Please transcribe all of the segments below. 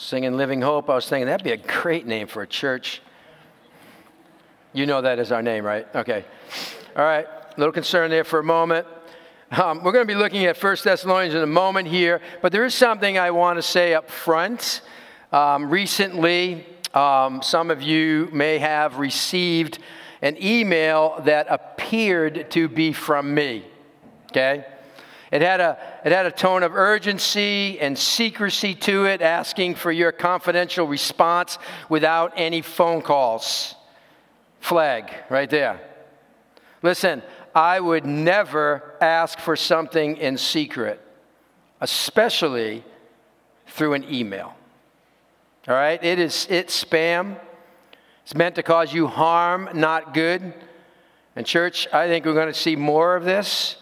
Singing Living Hope, I was thinking that'd be a great name for a church. You know that is our name, right? Okay. All right. A little concern there for a moment. Um, we're going to be looking at 1 Thessalonians in a moment here, but there is something I want to say up front. Um, recently, um, some of you may have received an email that appeared to be from me. Okay? It had, a, it had a tone of urgency and secrecy to it, asking for your confidential response without any phone calls. Flag right there. Listen, I would never ask for something in secret, especially through an email. All right? It is it's spam. It's meant to cause you harm, not good. And church, I think we're going to see more of this.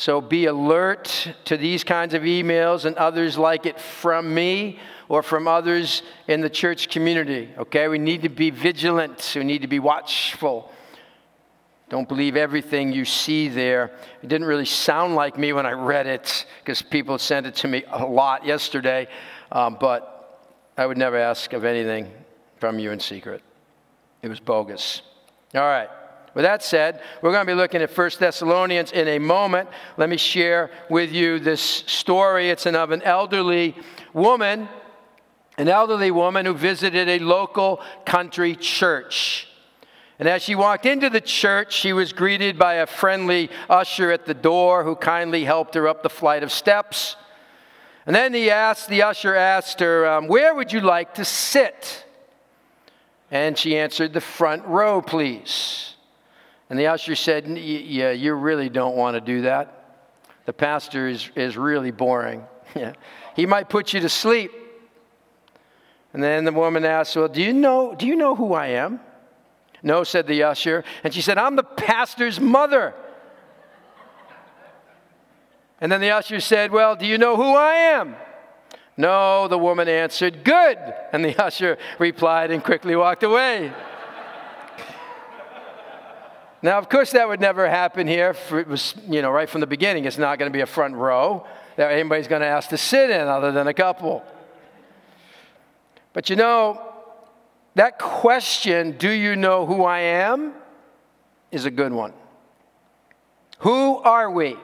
So be alert to these kinds of emails and others like it from me or from others in the church community. Okay? We need to be vigilant. We need to be watchful. Don't believe everything you see there. It didn't really sound like me when I read it because people sent it to me a lot yesterday. Um, but I would never ask of anything from you in secret. It was bogus. All right. With that said, we're going to be looking at 1 Thessalonians in a moment. Let me share with you this story. It's of an elderly woman, an elderly woman who visited a local country church. And as she walked into the church, she was greeted by a friendly usher at the door who kindly helped her up the flight of steps. And then he asked, the usher asked her, um, Where would you like to sit? And she answered, The front row, please. And the usher said, Yeah, you really don't want to do that. The pastor is, is really boring. Yeah. He might put you to sleep. And then the woman asked, Well, do you know, do you know who I am? No, said the usher. And she said, I'm the pastor's mother. And then the usher said, Well, do you know who I am? No, the woman answered, Good. And the usher replied and quickly walked away. Now, of course, that would never happen here. It was, you know, right from the beginning, it's not going to be a front row that anybody's going to ask to sit in other than a couple. But you know, that question, do you know who I am, is a good one. Who are we?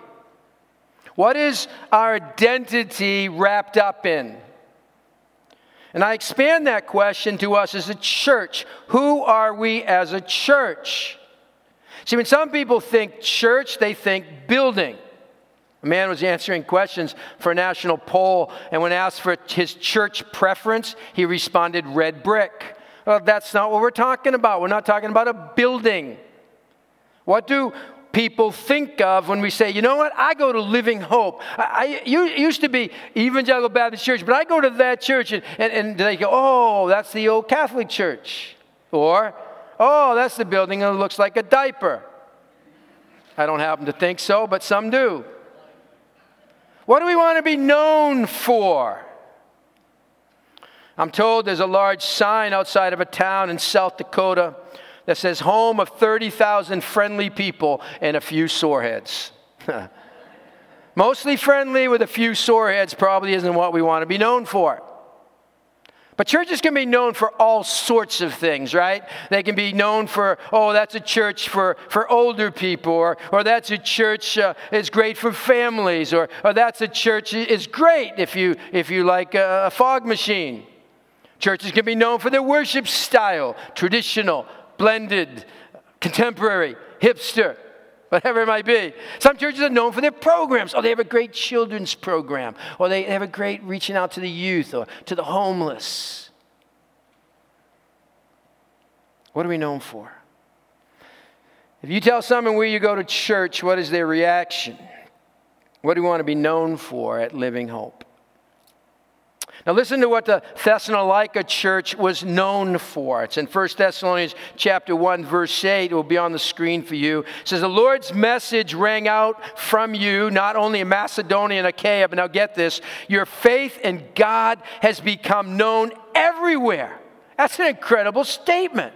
What is our identity wrapped up in? And I expand that question to us as a church. Who are we as a church? See, when some people think church, they think building. A man was answering questions for a national poll, and when asked for his church preference, he responded red brick. Well, that's not what we're talking about. We're not talking about a building. What do people think of when we say, you know what, I go to Living Hope. I, I used to be Evangelical Baptist Church, but I go to that church and, and, and they go, oh, that's the old Catholic church. Or, oh, that's the building that looks like a diaper. I don't happen to think so, but some do. What do we want to be known for? I'm told there's a large sign outside of a town in South Dakota that says, Home of 30,000 friendly people and a few soreheads. Mostly friendly with a few soreheads probably isn't what we want to be known for. But churches can be known for all sorts of things, right? They can be known for, oh, that's a church for, for older people, or, or that's a church uh, is great for families, or, or that's a church is great if you, if you like a, a fog machine. Churches can be known for their worship style traditional, blended, contemporary, hipster, whatever it might be. Some churches are known for their programs. Oh, they have a great children's program, or they have a great reaching out to the youth or to the homeless. What are we known for? If you tell someone where you go to church, what is their reaction? What do we want to be known for at Living Hope? Now listen to what the Thessalonica church was known for. It's in 1 Thessalonians chapter 1 verse 8. It will be on the screen for you. It says the Lord's message rang out from you not only in Macedonia and Achaia, but now get this, your faith in God has become known everywhere. That's an incredible statement.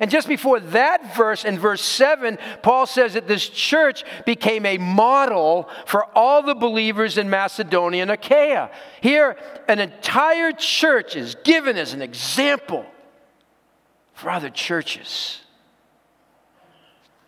And just before that verse, in verse 7, Paul says that this church became a model for all the believers in Macedonia and Achaia. Here, an entire church is given as an example for other churches.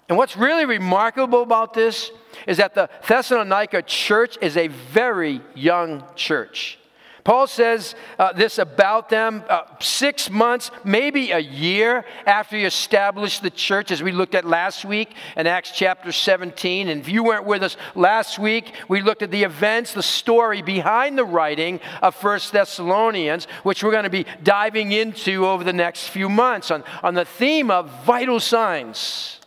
And what's really remarkable about this is that the Thessalonica church is a very young church. Paul says uh, this about them uh, six months, maybe a year after he established the church, as we looked at last week in Acts chapter 17. And if you weren't with us last week, we looked at the events, the story behind the writing of First Thessalonians, which we're going to be diving into over the next few months on, on the theme of vital signs.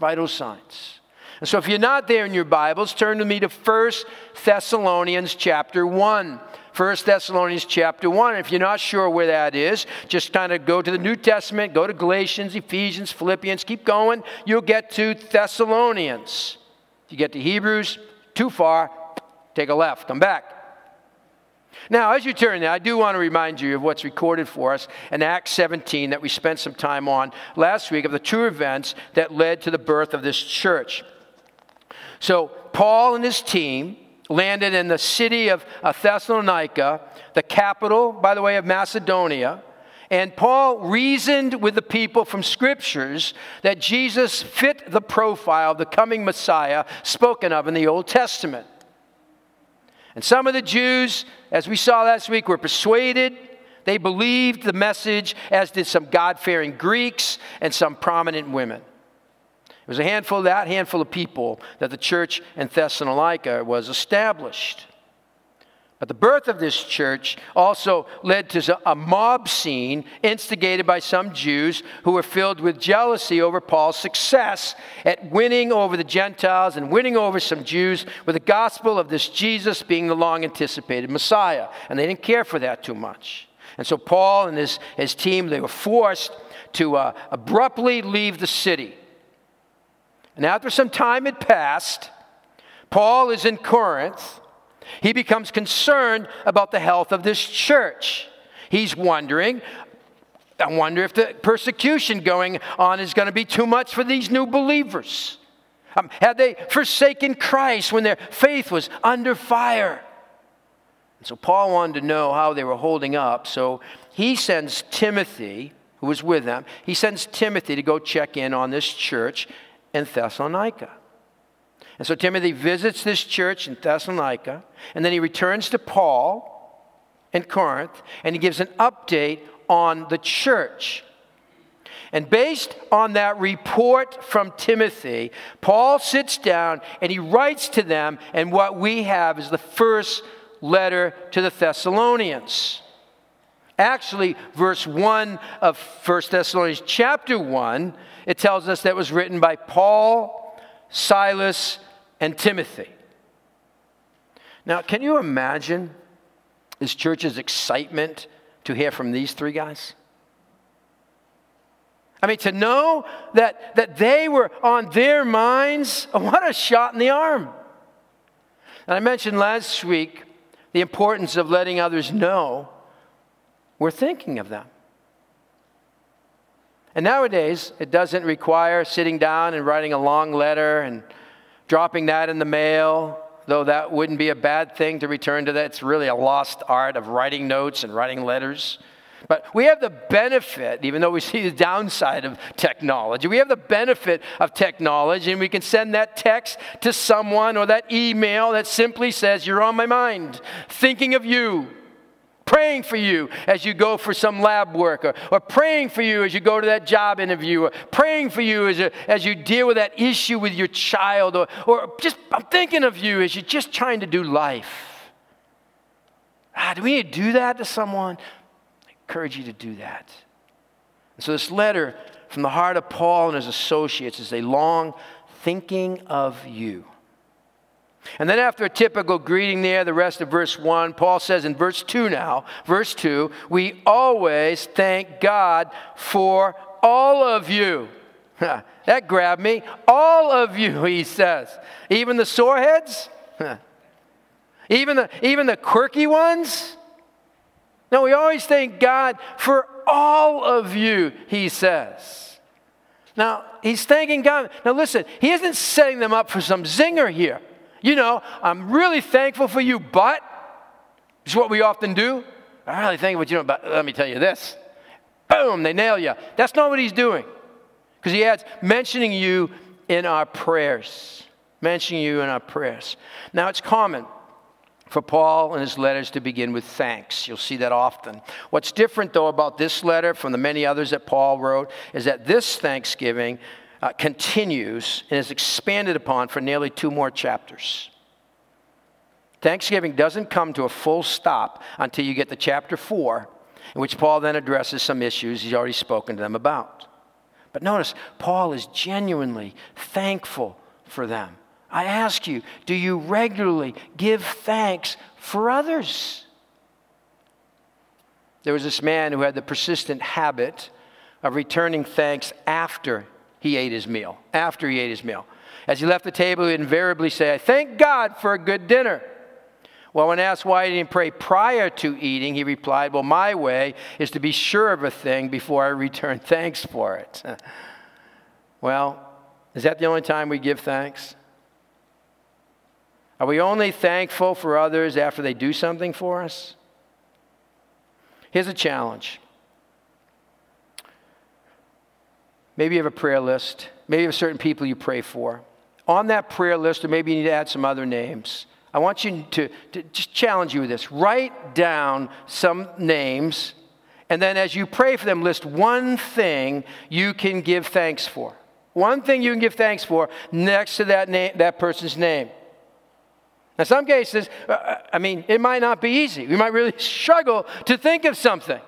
Vital signs. And so if you're not there in your Bibles, turn to me to First Thessalonians chapter 1. 1 Thessalonians chapter 1. If you're not sure where that is, just kind of go to the New Testament, go to Galatians, Ephesians, Philippians, keep going. You'll get to Thessalonians. If you get to Hebrews, too far, take a left, come back. Now, as you turn there, I do want to remind you of what's recorded for us in Acts 17 that we spent some time on last week of the two events that led to the birth of this church. So, Paul and his team landed in the city of uh, Thessalonica, the capital, by the way, of Macedonia. And Paul reasoned with the people from scriptures that Jesus fit the profile of the coming Messiah spoken of in the Old Testament. And some of the Jews, as we saw last week, were persuaded. They believed the message, as did some God fearing Greeks and some prominent women. It was a handful, of that handful of people that the church in Thessalonica was established. But the birth of this church also led to a mob scene instigated by some Jews who were filled with jealousy over Paul's success at winning over the Gentiles and winning over some Jews with the gospel of this Jesus being the long anticipated Messiah. And they didn't care for that too much. And so Paul and his, his team, they were forced to uh, abruptly leave the city. And after some time had passed, Paul is in Corinth. He becomes concerned about the health of this church. He's wondering, I wonder if the persecution going on is going to be too much for these new believers. Um, had they forsaken Christ when their faith was under fire? And so Paul wanted to know how they were holding up. So he sends Timothy, who was with them, he sends Timothy to go check in on this church in Thessalonica. And so Timothy visits this church in Thessalonica, and then he returns to Paul in Corinth, and he gives an update on the church. And based on that report from Timothy, Paul sits down and he writes to them, and what we have is the first letter to the Thessalonians. Actually, verse 1 of 1 Thessalonians chapter 1 it tells us that was written by Paul, Silas, and Timothy. Now, can you imagine this church's excitement to hear from these three guys? I mean, to know that, that they were on their minds, what a shot in the arm. And I mentioned last week the importance of letting others know we're thinking of them. And nowadays, it doesn't require sitting down and writing a long letter and dropping that in the mail, though that wouldn't be a bad thing to return to that. It's really a lost art of writing notes and writing letters. But we have the benefit, even though we see the downside of technology, we have the benefit of technology, and we can send that text to someone or that email that simply says, You're on my mind, thinking of you praying for you as you go for some lab work, or, or praying for you as you go to that job interview, or praying for you as, a, as you deal with that issue with your child, or, or just I'm thinking of you as you're just trying to do life. Ah, do we need to do that to someone? I encourage you to do that. And so, this letter from the heart of Paul and his associates is a long thinking of you. And then, after a typical greeting there, the rest of verse 1, Paul says in verse 2 now, verse 2, we always thank God for all of you. that grabbed me. All of you, he says. Even the soreheads? even, the, even the quirky ones? No, we always thank God for all of you, he says. Now, he's thanking God. Now, listen, he isn't setting them up for some zinger here. You know, I'm really thankful for you, but, it's what we often do. I'm really thankful for you, know, but let me tell you this. Boom, they nail you. That's not what he's doing. Because he adds, mentioning you in our prayers. Mentioning you in our prayers. Now, it's common for Paul in his letters to begin with thanks. You'll see that often. What's different, though, about this letter from the many others that Paul wrote is that this thanksgiving uh, continues and is expanded upon for nearly two more chapters. Thanksgiving doesn't come to a full stop until you get to chapter 4, in which Paul then addresses some issues he's already spoken to them about. But notice, Paul is genuinely thankful for them. I ask you, do you regularly give thanks for others? There was this man who had the persistent habit of returning thanks after he ate his meal. After he ate his meal. As he left the table, he would invariably say, I thank God for a good dinner. Well, when asked why he didn't pray prior to eating, he replied, Well, my way is to be sure of a thing before I return thanks for it. well, is that the only time we give thanks? Are we only thankful for others after they do something for us? Here's a challenge. Maybe you have a prayer list. Maybe you have certain people you pray for. On that prayer list, or maybe you need to add some other names. I want you to, to just challenge you with this. Write down some names, and then as you pray for them, list one thing you can give thanks for. One thing you can give thanks for next to that, name, that person's name. In some cases, uh, uh, I mean, it might not be easy. We might really struggle to think of something.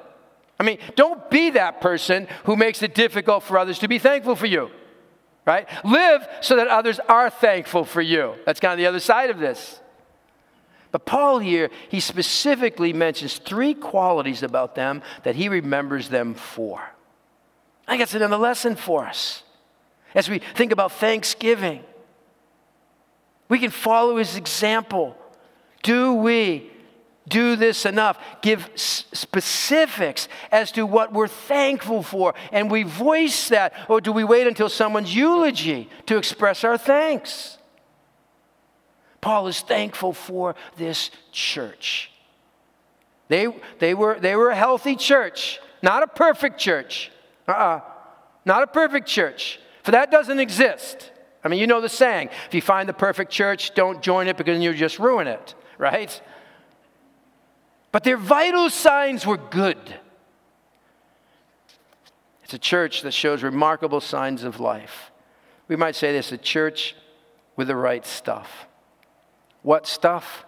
I mean, don't be that person who makes it difficult for others to be thankful for you, right? Live so that others are thankful for you. That's kind of the other side of this. But Paul here, he specifically mentions three qualities about them that he remembers them for. I that's another lesson for us as we think about Thanksgiving. We can follow his example. Do we do this enough? Give specifics as to what we're thankful for, and we voice that, or do we wait until someone's eulogy to express our thanks? Paul is thankful for this church. They, they, were, they were a healthy church, not a perfect church. Uh uh-uh. uh Not a perfect church, for that doesn't exist. I mean, you know the saying if you find the perfect church, don't join it because you'll just ruin it, right? But their vital signs were good. It's a church that shows remarkable signs of life. We might say this a church with the right stuff. What stuff?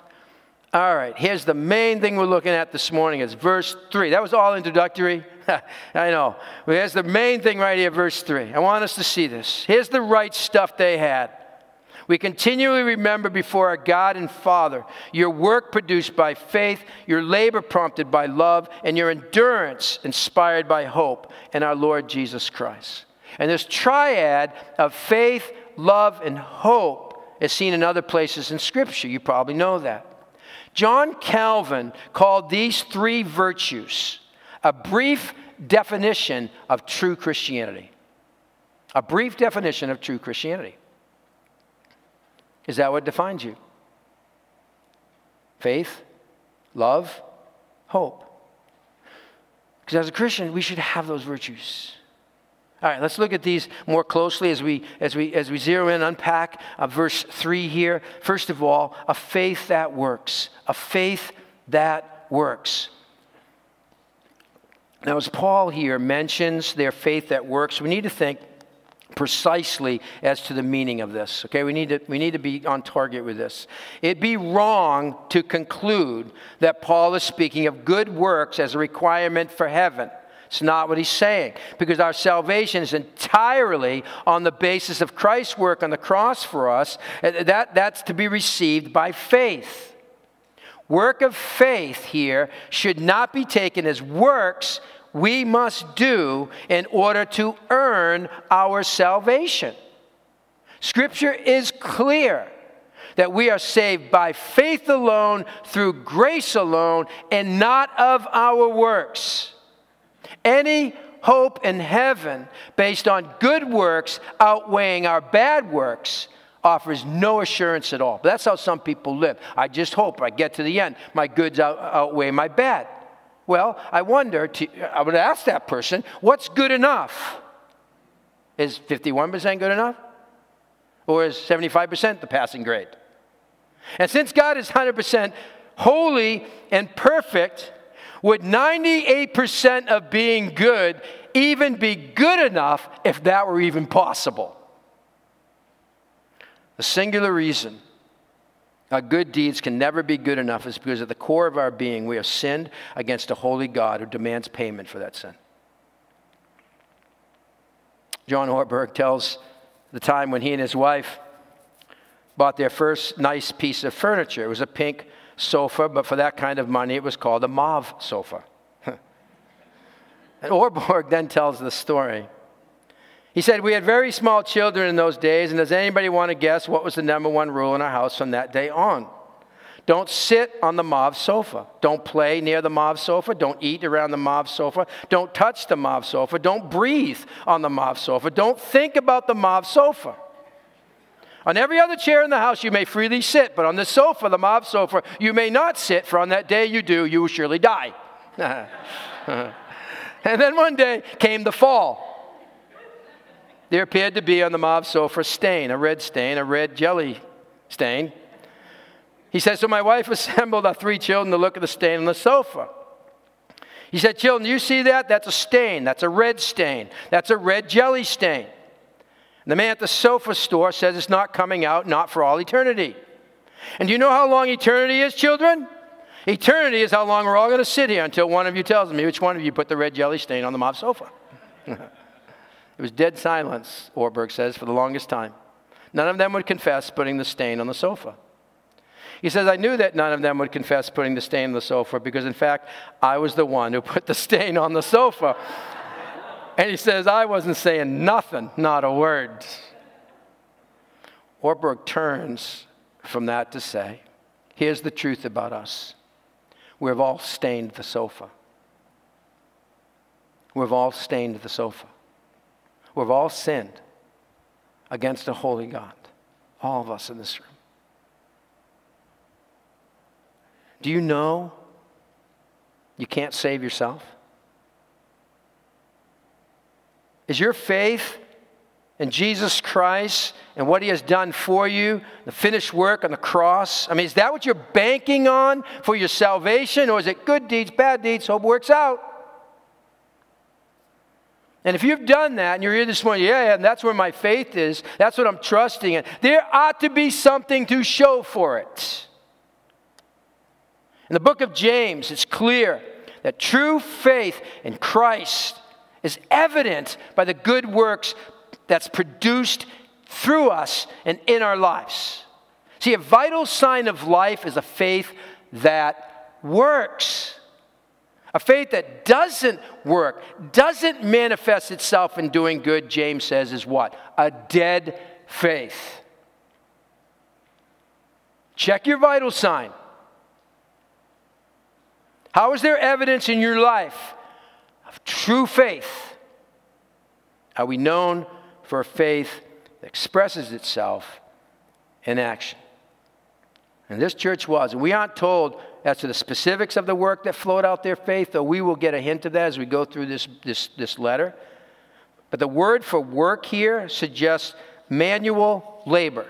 All right, here's the main thing we're looking at this morning. It's verse 3. That was all introductory. I know. But here's the main thing right here, verse 3. I want us to see this. Here's the right stuff they had. We continually remember before our God and Father your work produced by faith, your labor prompted by love, and your endurance inspired by hope in our Lord Jesus Christ. And this triad of faith, love, and hope is seen in other places in Scripture. You probably know that. John Calvin called these three virtues a brief definition of true Christianity. A brief definition of true Christianity. Is that what defines you? Faith, love, hope. Because as a Christian, we should have those virtues. All right, let's look at these more closely as we, as we, as we zero in, unpack uh, verse 3 here. First of all, a faith that works. A faith that works. Now, as Paul here mentions their faith that works, we need to think precisely as to the meaning of this. Okay, we need to, we need to be on target with this. It'd be wrong to conclude that Paul is speaking of good works as a requirement for heaven. It's not what he's saying because our salvation is entirely on the basis of Christ's work on the cross for us. That, that's to be received by faith. Work of faith here should not be taken as works we must do in order to earn our salvation. Scripture is clear that we are saved by faith alone, through grace alone, and not of our works. Any hope in heaven based on good works outweighing our bad works offers no assurance at all. But that's how some people live. I just hope I get to the end. My goods out, outweigh my bad. Well, I wonder, to, I would ask that person, what's good enough? Is 51% good enough? Or is 75% the passing grade? And since God is 100% holy and perfect, would 98% of being good even be good enough if that were even possible? The singular reason our good deeds can never be good enough is because at the core of our being we have sinned against a holy God who demands payment for that sin. John Ortberg tells the time when he and his wife bought their first nice piece of furniture. It was a pink sofa, but for that kind of money, it was called a mauve sofa. and Ortberg then tells the story. He said, We had very small children in those days, and does anybody want to guess what was the number one rule in our house from that day on? Don't sit on the mauve sofa. Don't play near the mauve sofa. Don't eat around the mauve sofa. Don't touch the mauve sofa. Don't breathe on the mauve sofa. Don't think about the mauve sofa. On every other chair in the house, you may freely sit, but on the sofa, the mauve sofa, you may not sit, for on that day you do, you will surely die. and then one day came the fall there appeared to be on the mauve sofa a stain, a red stain, a red jelly stain. He said, So my wife assembled our three children to look at the stain on the sofa. He said, Children, you see that? That's a stain. That's a red stain. That's a red jelly stain. And the man at the sofa store says it's not coming out, not for all eternity. And do you know how long eternity is, children? Eternity is how long we're all going to sit here until one of you tells me which one of you put the red jelly stain on the mauve sofa. It was dead silence, Ortberg says, for the longest time. None of them would confess putting the stain on the sofa. He says, I knew that none of them would confess putting the stain on the sofa because, in fact, I was the one who put the stain on the sofa. and he says, I wasn't saying nothing, not a word. Ortberg turns from that to say, here's the truth about us. We've all stained the sofa. We've all stained the sofa. We've all sinned against a holy God, all of us in this room. Do you know you can't save yourself? Is your faith in Jesus Christ and what He has done for you, the finished work on the cross? I mean, is that what you're banking on for your salvation, or is it good deeds, bad deeds, hope works out? And if you've done that and you're here this morning, yeah, and that's where my faith is, that's what I'm trusting in, there ought to be something to show for it. In the book of James, it's clear that true faith in Christ is evident by the good works that's produced through us and in our lives. See, a vital sign of life is a faith that works. A faith that doesn't work, doesn't manifest itself in doing good, James says, is what? A dead faith. Check your vital sign. How is there evidence in your life of true faith? Are we known for a faith that expresses itself in action? And this church was. We aren't told as to the specifics of the work that flowed out their faith, though we will get a hint of that as we go through this, this, this letter. But the word for work here suggests manual labor.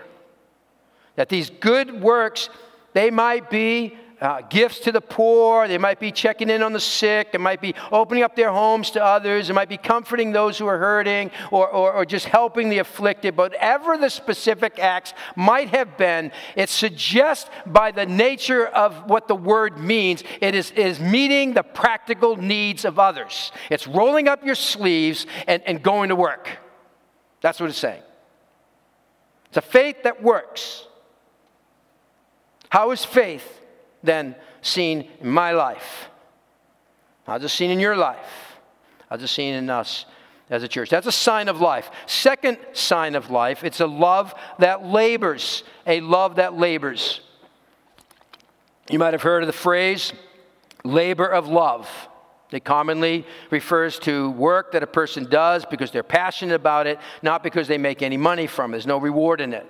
That these good works, they might be uh, gifts to the poor. They might be checking in on the sick. It might be opening up their homes to others. It might be comforting those who are hurting or, or, or just helping the afflicted. But whatever the specific acts might have been, it suggests by the nature of what the word means, it is, is meeting the practical needs of others. It's rolling up your sleeves and, and going to work. That's what it's saying. It's a faith that works. How is faith? Than seen in my life. How's it seen in your life? How's it seen in us as a church? That's a sign of life. Second sign of life, it's a love that labors. A love that labors. You might have heard of the phrase labor of love. It commonly refers to work that a person does because they're passionate about it, not because they make any money from it. There's no reward in it.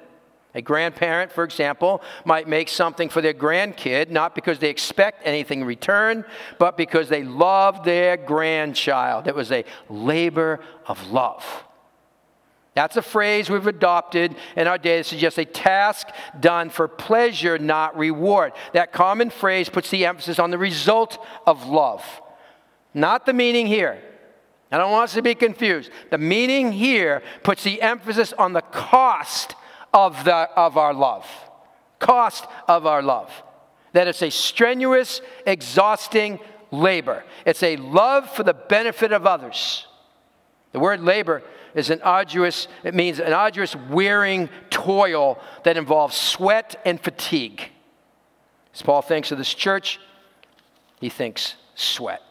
A grandparent, for example, might make something for their grandkid, not because they expect anything in return, but because they love their grandchild. It was a labor of love. That's a phrase we've adopted in our day that suggests a task done for pleasure, not reward. That common phrase puts the emphasis on the result of love, not the meaning here. I don't want us to be confused. The meaning here puts the emphasis on the cost of, the, of our love. Cost of our love. That it's a strenuous, exhausting labor. It's a love for the benefit of others. The word labor is an arduous, it means an arduous, wearing toil that involves sweat and fatigue. As Paul thinks of this church, he thinks sweat.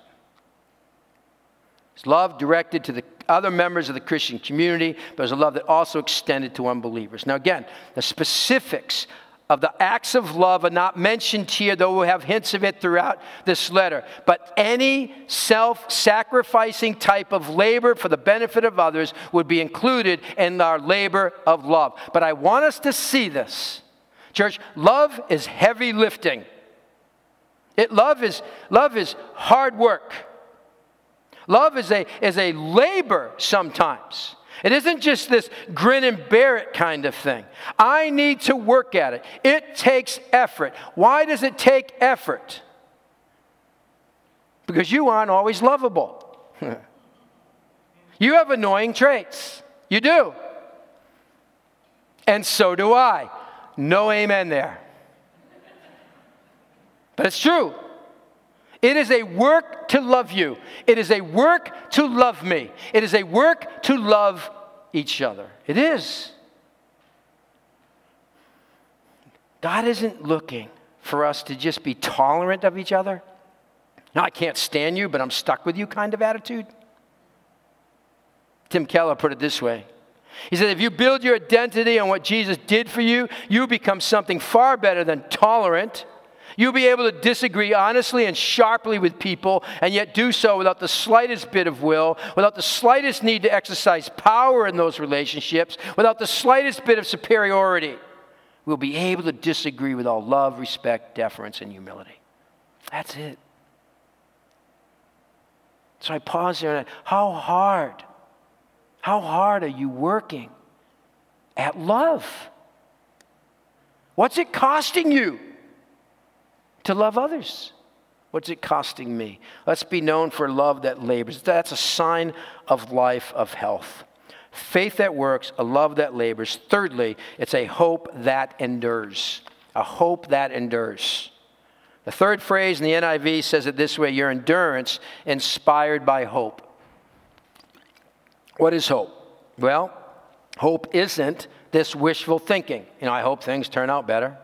It's love directed to the other members of the Christian community, but it's a love that also extended to unbelievers. Now, again, the specifics of the acts of love are not mentioned here, though we have hints of it throughout this letter. But any self sacrificing type of labor for the benefit of others would be included in our labor of love. But I want us to see this. Church, love is heavy lifting. It, love, is, love is hard work. Love is a, is a labor sometimes. It isn't just this grin and bear it kind of thing. I need to work at it. It takes effort. Why does it take effort? Because you aren't always lovable. you have annoying traits. You do. And so do I. No amen there. But it's true. It is a work to love you. It is a work to love me. It is a work to love each other. It is. God isn't looking for us to just be tolerant of each other. No, I can't stand you, but I'm stuck with you kind of attitude. Tim Keller put it this way He said, If you build your identity on what Jesus did for you, you become something far better than tolerant You'll be able to disagree honestly and sharply with people and yet do so without the slightest bit of will, without the slightest need to exercise power in those relationships, without the slightest bit of superiority. We'll be able to disagree with all love, respect, deference, and humility. That's it. So I pause there and I, how hard, how hard are you working at love? What's it costing you? To love others. What's it costing me? Let's be known for love that labors. That's a sign of life, of health. Faith that works, a love that labors. Thirdly, it's a hope that endures. A hope that endures. The third phrase in the NIV says it this way your endurance inspired by hope. What is hope? Well, hope isn't this wishful thinking. You know, I hope things turn out better.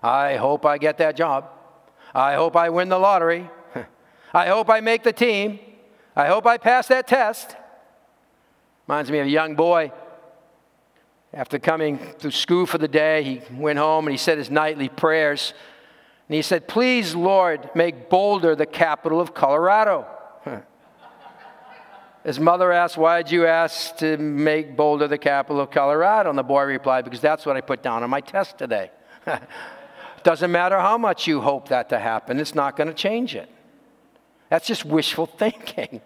I hope I get that job. I hope I win the lottery. I hope I make the team. I hope I pass that test. Reminds me of a young boy. After coming to school for the day, he went home and he said his nightly prayers. And he said, Please, Lord, make Boulder the capital of Colorado. His mother asked, Why did you ask to make Boulder the capital of Colorado? And the boy replied, Because that's what I put down on my test today. Doesn't matter how much you hope that to happen, it's not going to change it. That's just wishful thinking.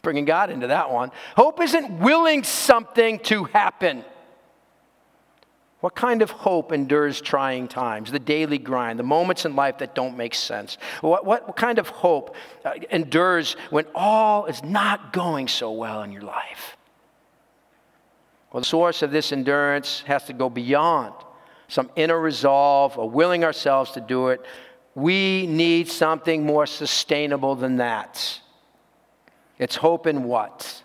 Bringing God into that one. Hope isn't willing something to happen. What kind of hope endures trying times, the daily grind, the moments in life that don't make sense? What, what, what kind of hope uh, endures when all is not going so well in your life? Well, the source of this endurance has to go beyond some inner resolve, or willing ourselves to do it. We need something more sustainable than that. It's hope in what?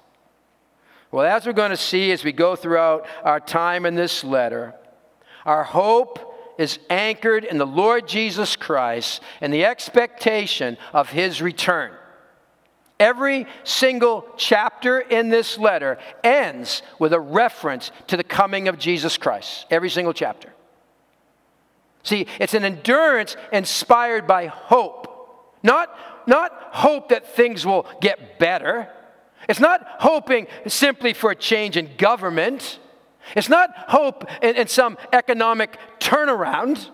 Well, as we're going to see as we go throughout our time in this letter, our hope is anchored in the Lord Jesus Christ and the expectation of his return. Every single chapter in this letter ends with a reference to the coming of Jesus Christ. Every single chapter. See, it's an endurance inspired by hope. Not, not hope that things will get better. It's not hoping simply for a change in government. It's not hope in, in some economic turnaround.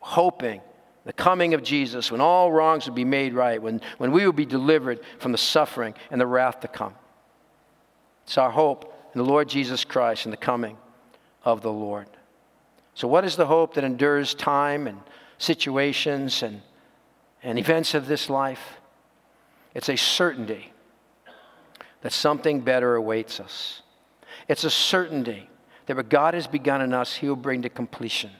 Hoping the coming of Jesus when all wrongs would be made right, when, when we would be delivered from the suffering and the wrath to come. It's our hope in the Lord Jesus Christ and the coming of the Lord. So, what is the hope that endures time and situations and, and events of this life? It's a certainty that something better awaits us. It's a certainty that what God has begun in us, He will bring to completion.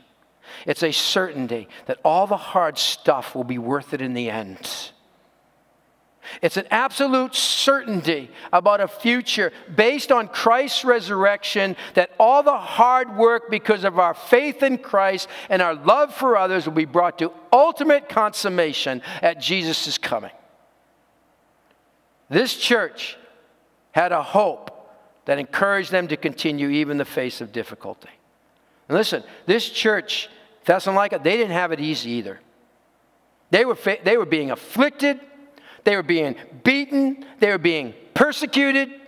It's a certainty that all the hard stuff will be worth it in the end. It's an absolute certainty about a future based on Christ's resurrection that all the hard work because of our faith in Christ and our love for others will be brought to ultimate consummation at Jesus' coming. This church had a hope that encouraged them to continue even in the face of difficulty. And listen, this church, Thessalonica, they didn't have it easy either. They were, they were being afflicted they were being beaten, they were being persecuted.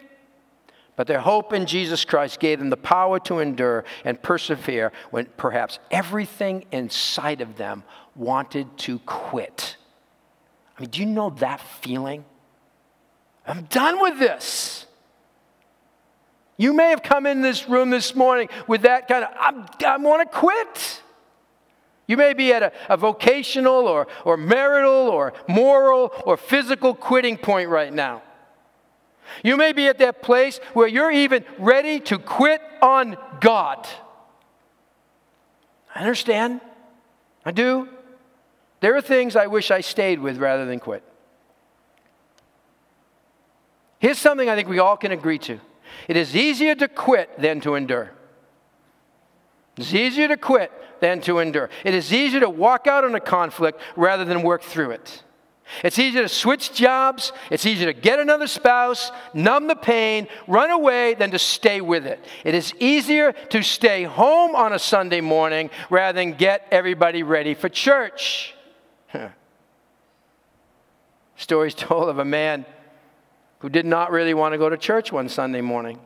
But their hope in Jesus Christ gave them the power to endure and persevere when perhaps everything inside of them wanted to quit. I mean, do you know that feeling? I'm done with this. You may have come in this room this morning with that kind of, I want to quit. You may be at a, a, vocational or, or marital or moral or physical quitting point right now. You may be at that place where you're even ready to quit on God. I understand. I do. There are things I wish I stayed with rather than quit. Here's something I think we all can agree to it is easier to quit than to endure. It's easier to quit than to endure. It is easier to walk out on a conflict rather than work through it. It's easier to switch jobs. It's easier to get another spouse, numb the pain, run away than to stay with it. It is easier to stay home on a Sunday morning rather than get everybody ready for church. Stories told of a man who did not really want to go to church one Sunday morning.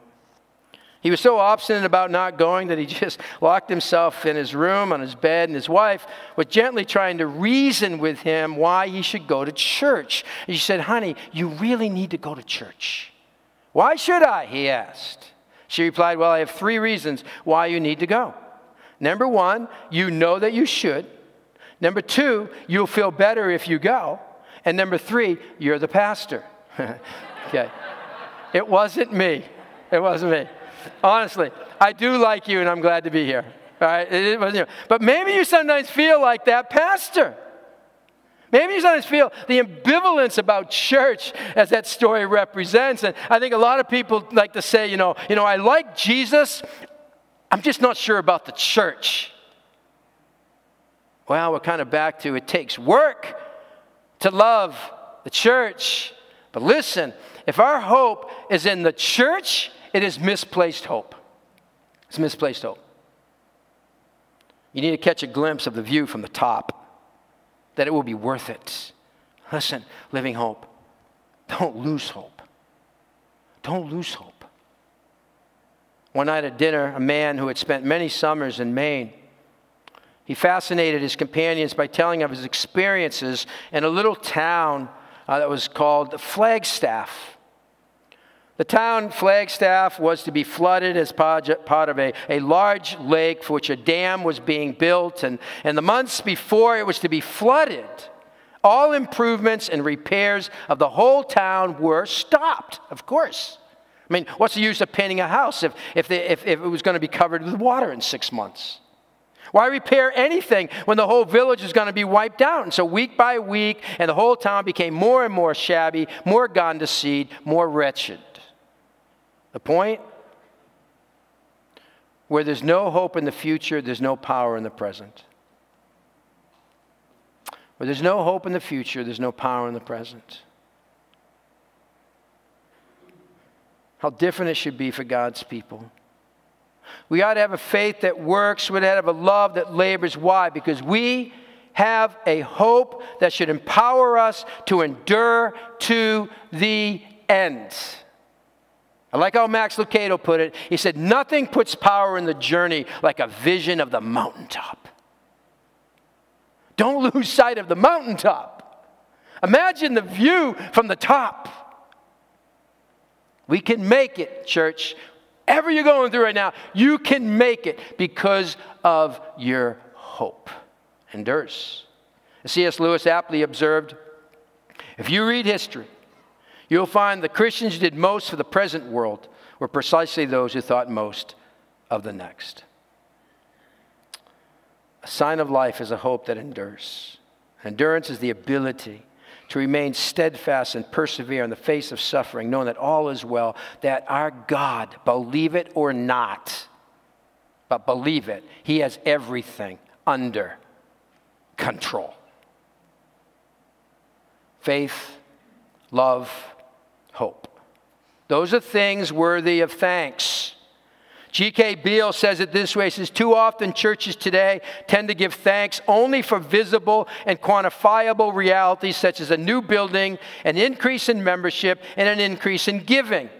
He was so obstinate about not going that he just locked himself in his room on his bed, and his wife was gently trying to reason with him why he should go to church. And she said, Honey, you really need to go to church. Why should I? He asked. She replied, Well, I have three reasons why you need to go. Number one, you know that you should. Number two, you'll feel better if you go. And number three, you're the pastor. okay. It wasn't me. It wasn't me. Honestly, I do like you and I'm glad to be here. All right? It. But maybe you sometimes feel like that pastor. Maybe you sometimes feel the ambivalence about church as that story represents. And I think a lot of people like to say, you know, you know, I like Jesus, I'm just not sure about the church. Well, we're kind of back to it takes work to love the church. But listen, if our hope is in the church, it is misplaced hope. It's misplaced hope. You need to catch a glimpse of the view from the top, that it will be worth it. Listen, living hope. Don't lose hope. Don't lose hope. One night at dinner, a man who had spent many summers in Maine, he fascinated his companions by telling of his experiences in a little town uh, that was called Flagstaff. The town Flagstaff was to be flooded as part of a, a large lake for which a dam was being built. And, and the months before it was to be flooded, all improvements and repairs of the whole town were stopped, of course. I mean, what's the use of painting a house if, if, they, if, if it was going to be covered with water in six months? Why repair anything when the whole village is going to be wiped out? And so, week by week, and the whole town became more and more shabby, more gone to seed, more wretched. The point? Where there's no hope in the future, there's no power in the present. Where there's no hope in the future, there's no power in the present. How different it should be for God's people. We ought to have a faith that works. We ought to have a love that labors. Why? Because we have a hope that should empower us to endure to the end. I like how Max Lucado put it. He said, Nothing puts power in the journey like a vision of the mountaintop. Don't lose sight of the mountaintop. Imagine the view from the top. We can make it, church. Whatever you're going through right now, you can make it because of your hope. Endures. C.S. Lewis aptly observed if you read history, you'll find the Christians who did most for the present world were precisely those who thought most of the next. A sign of life is a hope that endures. Endurance is the ability to remain steadfast and persevere in the face of suffering, knowing that all is well, that our God, believe it or not, but believe it, He has everything under control. Faith, love, hope. Those are things worthy of thanks. G.K. Beale says it this way he says, Too often churches today tend to give thanks only for visible and quantifiable realities such as a new building, an increase in membership, and an increase in giving.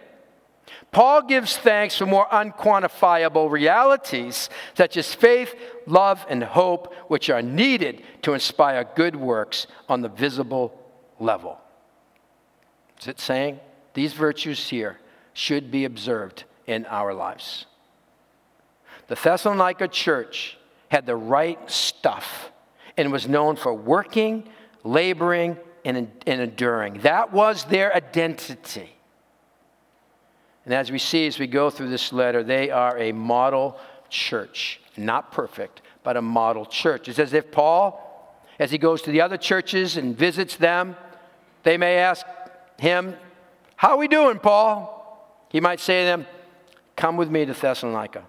Paul gives thanks for more unquantifiable realities such as faith, love, and hope, which are needed to inspire good works on the visible level. Is it saying these virtues here should be observed in our lives? The Thessalonica church had the right stuff and was known for working, laboring, and, and enduring. That was their identity. And as we see as we go through this letter, they are a model church. Not perfect, but a model church. It's as if Paul, as he goes to the other churches and visits them, they may ask him, How are we doing, Paul? He might say to them, Come with me to Thessalonica.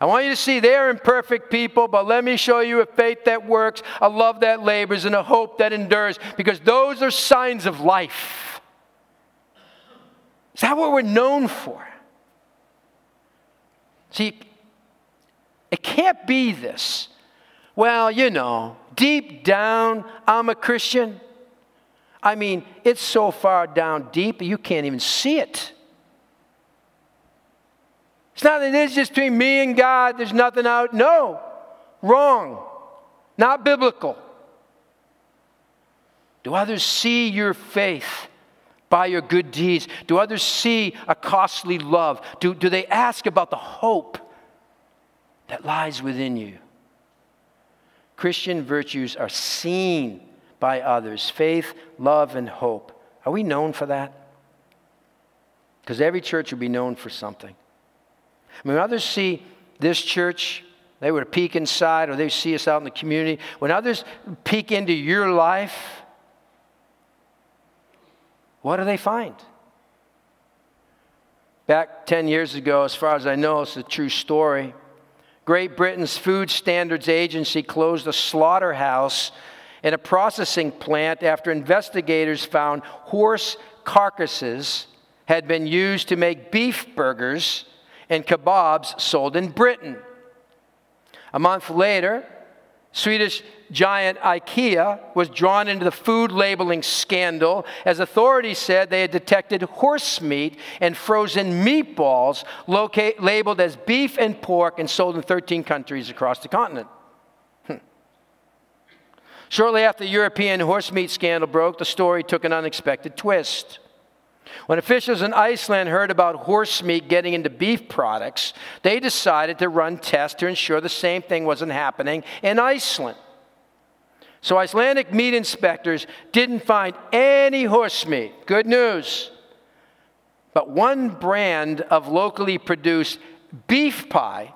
I want you to see they're imperfect people, but let me show you a faith that works, a love that labors, and a hope that endures, because those are signs of life. Is that what we're known for? See, it can't be this. Well, you know, deep down, I'm a Christian. I mean, it's so far down deep, you can't even see it. It's not that it's just between me and God, there's nothing out. No, wrong, not biblical. Do others see your faith by your good deeds? Do others see a costly love? Do, do they ask about the hope that lies within you? Christian virtues are seen by others faith, love, and hope. Are we known for that? Because every church will be known for something. When others see this church, they would peek inside or they see us out in the community. When others peek into your life, what do they find? Back 10 years ago, as far as I know, it's a true story. Great Britain's Food Standards Agency closed a slaughterhouse and a processing plant after investigators found horse carcasses had been used to make beef burgers and kebabs sold in Britain. A month later, Swedish giant IKEA was drawn into the food labeling scandal as authorities said they had detected horse meat and frozen meatballs locate, labeled as beef and pork and sold in 13 countries across the continent. Shortly after the European horse meat scandal broke, the story took an unexpected twist. When officials in Iceland heard about horse meat getting into beef products, they decided to run tests to ensure the same thing wasn't happening in Iceland. So, Icelandic meat inspectors didn't find any horse meat. Good news. But one brand of locally produced beef pie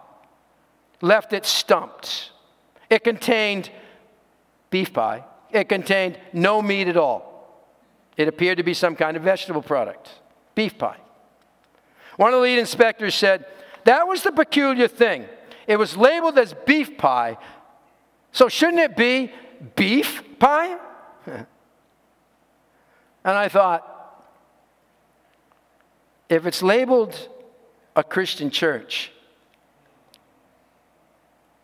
left it stumped. It contained beef pie, it contained no meat at all. It appeared to be some kind of vegetable product, beef pie. One of the lead inspectors said, That was the peculiar thing. It was labeled as beef pie, so shouldn't it be beef pie? and I thought, if it's labeled a Christian church,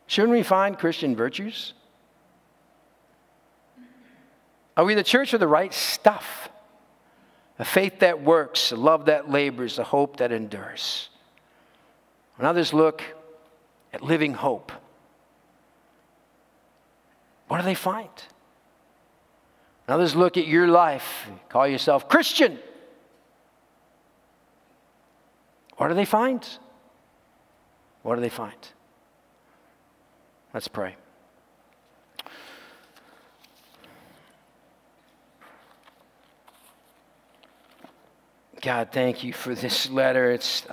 shouldn't we find Christian virtues? Are we in the church of the right stuff? A faith that works, a love that labors, a hope that endures. When others look at living hope, what do they find? When others look at your life, call yourself Christian, what do they find? What do they find? Let's pray. God, thank you for this letter. It's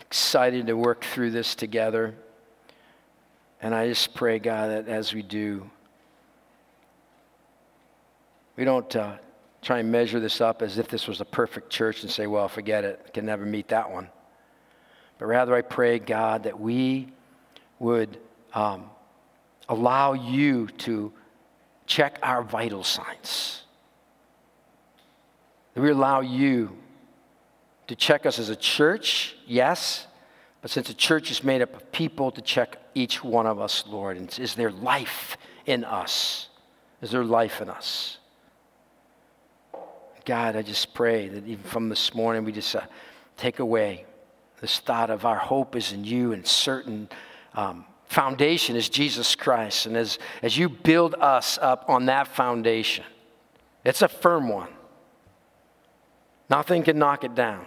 excited to work through this together. And I just pray, God, that as we do, we don't uh, try and measure this up as if this was a perfect church and say, well, forget it, can never meet that one. But rather, I pray, God, that we would um, allow you to check our vital signs. That we allow you to check us as a church, yes, but since a church is made up of people, to check each one of us, Lord. And is there life in us? Is there life in us? God, I just pray that even from this morning, we just uh, take away this thought of our hope is in you and certain um, foundation is Jesus Christ. And as, as you build us up on that foundation, it's a firm one. Nothing can knock it down.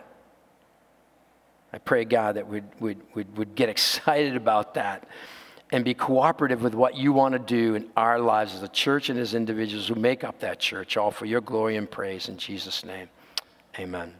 I pray, God, that we'd, we'd, we'd, we'd get excited about that and be cooperative with what you want to do in our lives as a church and as individuals who make up that church, all for your glory and praise in Jesus' name. Amen.